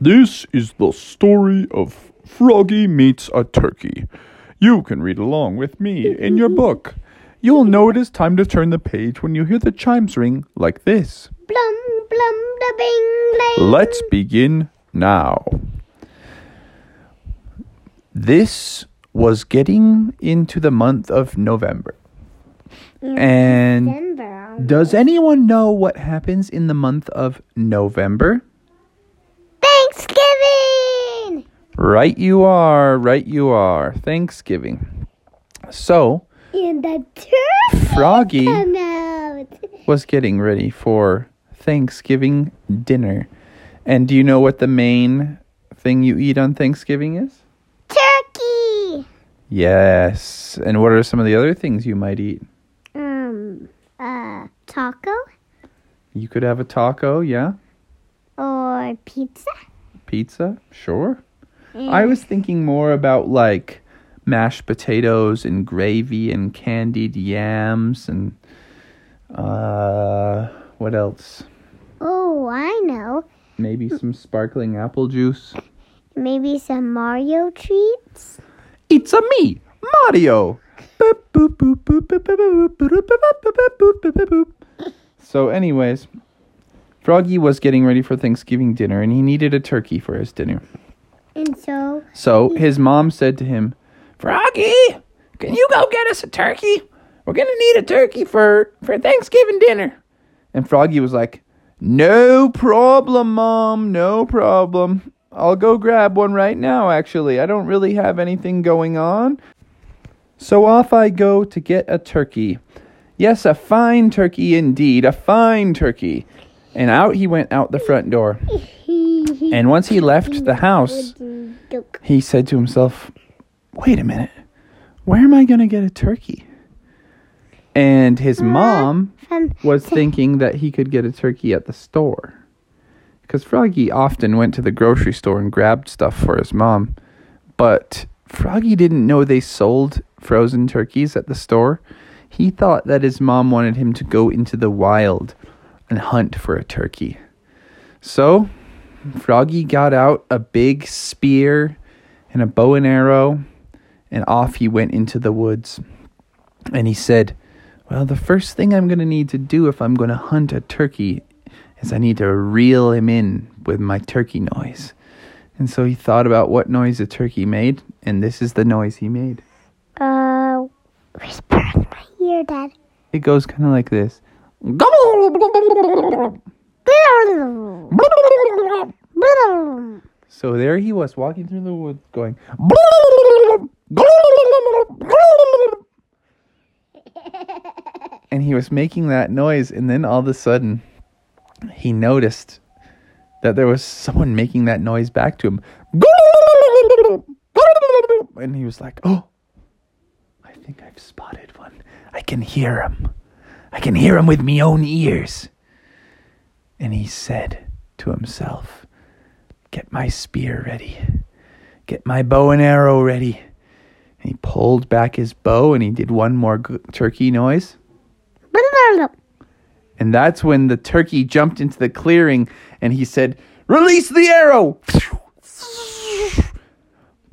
This is the story of Froggy Meets a Turkey. You can read along with me in your book. You'll know it is time to turn the page when you hear the chimes ring like this. Blum blum da bing bling. Let's begin now. This was getting into the month of November. And December. does anyone know what happens in the month of November? Thanksgiving. Right you are, right you are. Thanksgiving. So, And the turkey Froggy was getting ready for Thanksgiving dinner. And do you know what the main thing you eat on Thanksgiving is? Turkey. Yes. And what are some of the other things you might eat? Um. Uh. Taco You could have a taco, yeah? or pizza. Pizza, sure. I was thinking more about like mashed potatoes and gravy and candied yams and uh what else? Oh, I know. Maybe some sparkling apple juice. Maybe some Mario treats. It's a me, Mario. so, anyways, Froggy was getting ready for Thanksgiving dinner and he needed a turkey for his dinner. And so So his mom said to him, Froggy, can you go get us a turkey? We're gonna need a turkey for, for Thanksgiving dinner. And Froggy was like, No problem, Mom, no problem. I'll go grab one right now, actually. I don't really have anything going on. So off I go to get a turkey. Yes, a fine turkey indeed, a fine turkey. And out he went out the front door. And once he left the house, he said to himself, Wait a minute, where am I going to get a turkey? And his mom was thinking that he could get a turkey at the store. Because Froggy often went to the grocery store and grabbed stuff for his mom. But Froggy didn't know they sold frozen turkeys at the store. He thought that his mom wanted him to go into the wild and hunt for a turkey. So, Froggy got out a big spear and a bow and arrow, and off he went into the woods. And he said, Well, the first thing I'm going to need to do if I'm going to hunt a turkey is I need to reel him in with my turkey noise. And so he thought about what noise a turkey made, and this is the noise he made. uh whisper in my ear, Dad. It goes kind of like this. So there he was walking through the woods going. And he was making that noise, and then all of a sudden, he noticed that there was someone making that noise back to him. And he was like, Oh, I think I've spotted one. I can hear him. I can hear him with me own ears. And he said to himself, Get my spear ready. Get my bow and arrow ready. And he pulled back his bow and he did one more turkey noise. And that's when the turkey jumped into the clearing and he said, Release the arrow!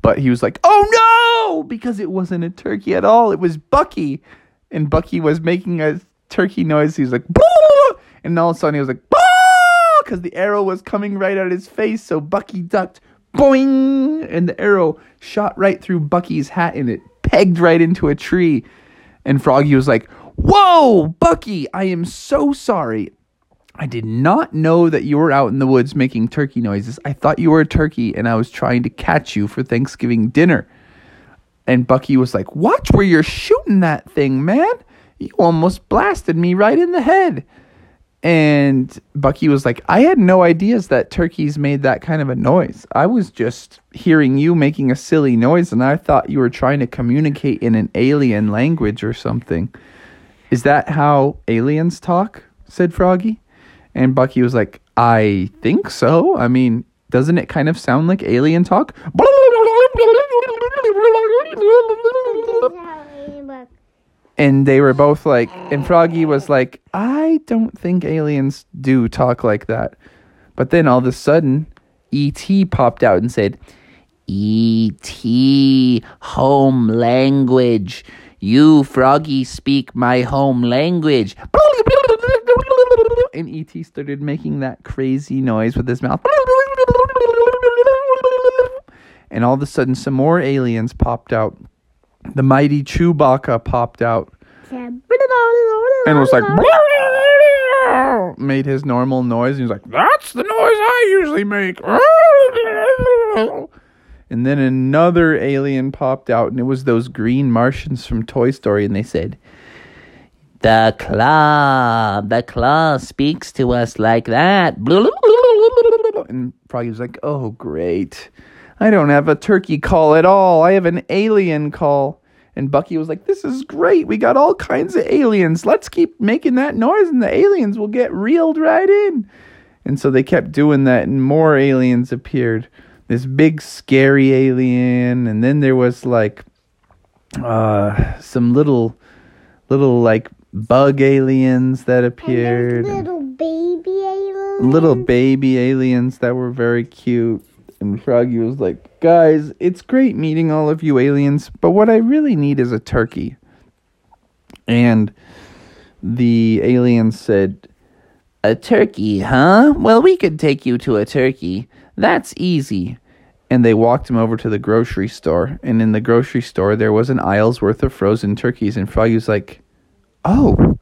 But he was like, Oh no! Because it wasn't a turkey at all. It was Bucky. And Bucky was making a turkey noise. He was like, "Boo!" And all of a sudden he was like, Because the arrow was coming right at his face. So Bucky ducked, boing! And the arrow shot right through Bucky's hat and it pegged right into a tree. And Froggy was like, Whoa, Bucky, I am so sorry. I did not know that you were out in the woods making turkey noises. I thought you were a turkey and I was trying to catch you for Thanksgiving dinner. And Bucky was like, Watch where you're shooting that thing, man. You almost blasted me right in the head. And Bucky was like, I had no ideas that turkeys made that kind of a noise. I was just hearing you making a silly noise and I thought you were trying to communicate in an alien language or something. Is that how aliens talk? said Froggy. And Bucky was like, I think so. I mean, doesn't it kind of sound like alien talk? And they were both like, and Froggy was like, I don't think aliens do talk like that. But then all of a sudden, E.T. popped out and said, E.T. home language. You, Froggy, speak my home language. And E.T. started making that crazy noise with his mouth. And all of a sudden, some more aliens popped out. The mighty Chewbacca popped out and was like, made his normal noise. And he was like, That's the noise I usually make. And then another alien popped out, and it was those green Martians from Toy Story, and they said, The claw, the claw speaks to us like that. And Froggy was like, Oh, great. I don't have a turkey call at all. I have an alien call. And Bucky was like, This is great. We got all kinds of aliens. Let's keep making that noise, and the aliens will get reeled right in. And so they kept doing that, and more aliens appeared. This big, scary alien, and then there was like uh, some little, little like bug aliens that appeared. Little baby alien. Little baby aliens that were very cute. And Froggy was like, Guys, it's great meeting all of you aliens, but what I really need is a turkey. And the alien said, A turkey, huh? Well, we could take you to a turkey. That's easy. And they walked him over to the grocery store. And in the grocery store, there was an aisle's worth of frozen turkeys. And Froggy was like, Oh,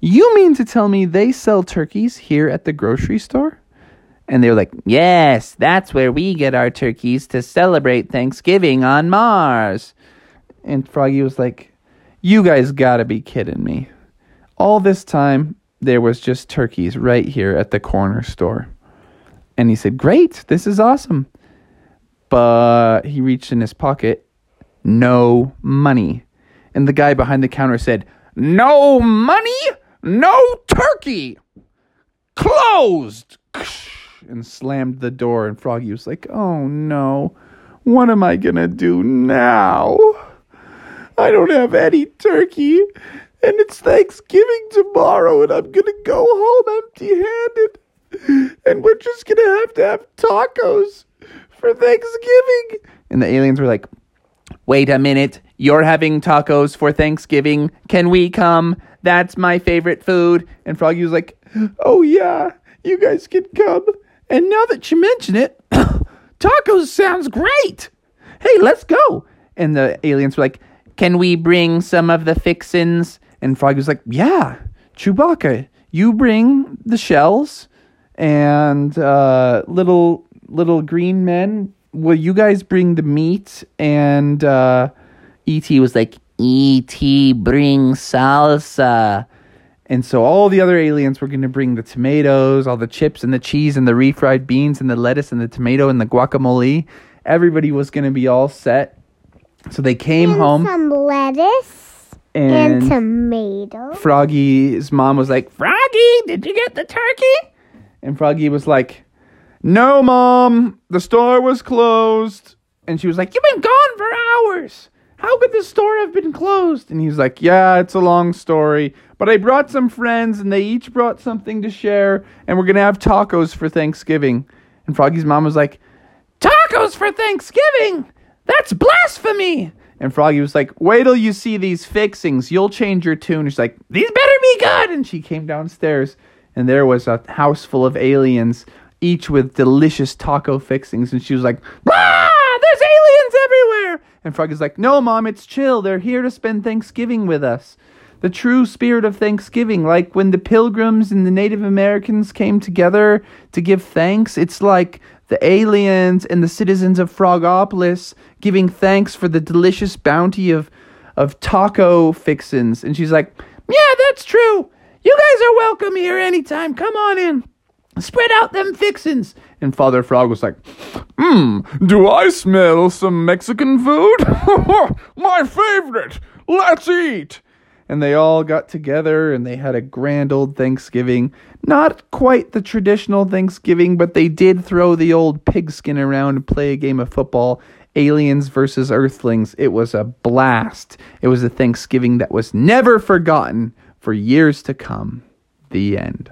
you mean to tell me they sell turkeys here at the grocery store? And they were like, Yes, that's where we get our turkeys to celebrate Thanksgiving on Mars. And Froggy was like, You guys gotta be kidding me. All this time, there was just turkeys right here at the corner store. And he said, Great, this is awesome. But he reached in his pocket, no money. And the guy behind the counter said, No money, no turkey. Closed. And slammed the door. And Froggy was like, Oh no, what am I gonna do now? I don't have any turkey. And it's Thanksgiving tomorrow, and I'm gonna go home empty handed. And we're just gonna have to have tacos for Thanksgiving. And the aliens were like, Wait a minute. You're having tacos for Thanksgiving. Can we come? That's my favorite food. And Froggy was like, Oh, yeah, you guys can come. And now that you mention it, tacos sounds great. Hey, let's go. And the aliens were like, Can we bring some of the fixins? And Froggy was like, Yeah, Chewbacca, you bring the shells and uh, little little green men. Will you guys bring the meat? And uh, ET was like, ET bring salsa. And so all the other aliens were going to bring the tomatoes, all the chips and the cheese and the refried beans and the lettuce and the tomato and the guacamole. Everybody was going to be all set. So they came and home Some lettuce and, and tomato. Froggy's mom was like, Froggy, did you get the turkey? And Froggy was like, No, mom, the store was closed. And she was like, You've been gone for hours. How could the store have been closed? And he was like, Yeah, it's a long story. But I brought some friends and they each brought something to share. And we're to have tacos for Thanksgiving. And Froggy's mom was like, Tacos for Thanksgiving? That's blasphemy. And Froggy was like, Wait till you see these fixings. You'll change your tune. She's like, These better be good. And she came downstairs, and there was a house full of aliens, each with delicious taco fixings. And she was like, Ah, there's aliens everywhere. And Froggy's like, No, Mom, it's chill. They're here to spend Thanksgiving with us. The true spirit of Thanksgiving, like when the pilgrims and the Native Americans came together to give thanks, it's like the aliens and the citizens of Frogopolis giving thanks for the delicious bounty of of taco fixins. And she's like, Yeah, that's true. You guys are welcome here anytime. Come on in. Spread out them fixins. And Father Frog was like, Hmm, do I smell some Mexican food? My favorite. Let's eat. And they all got together and they had a grand old Thanksgiving. Not quite the traditional Thanksgiving, but they did throw the old pigskin around and play a game of football. Aliens versus Earthlings. It was a blast. It was a Thanksgiving that was never forgotten for years to come. The end.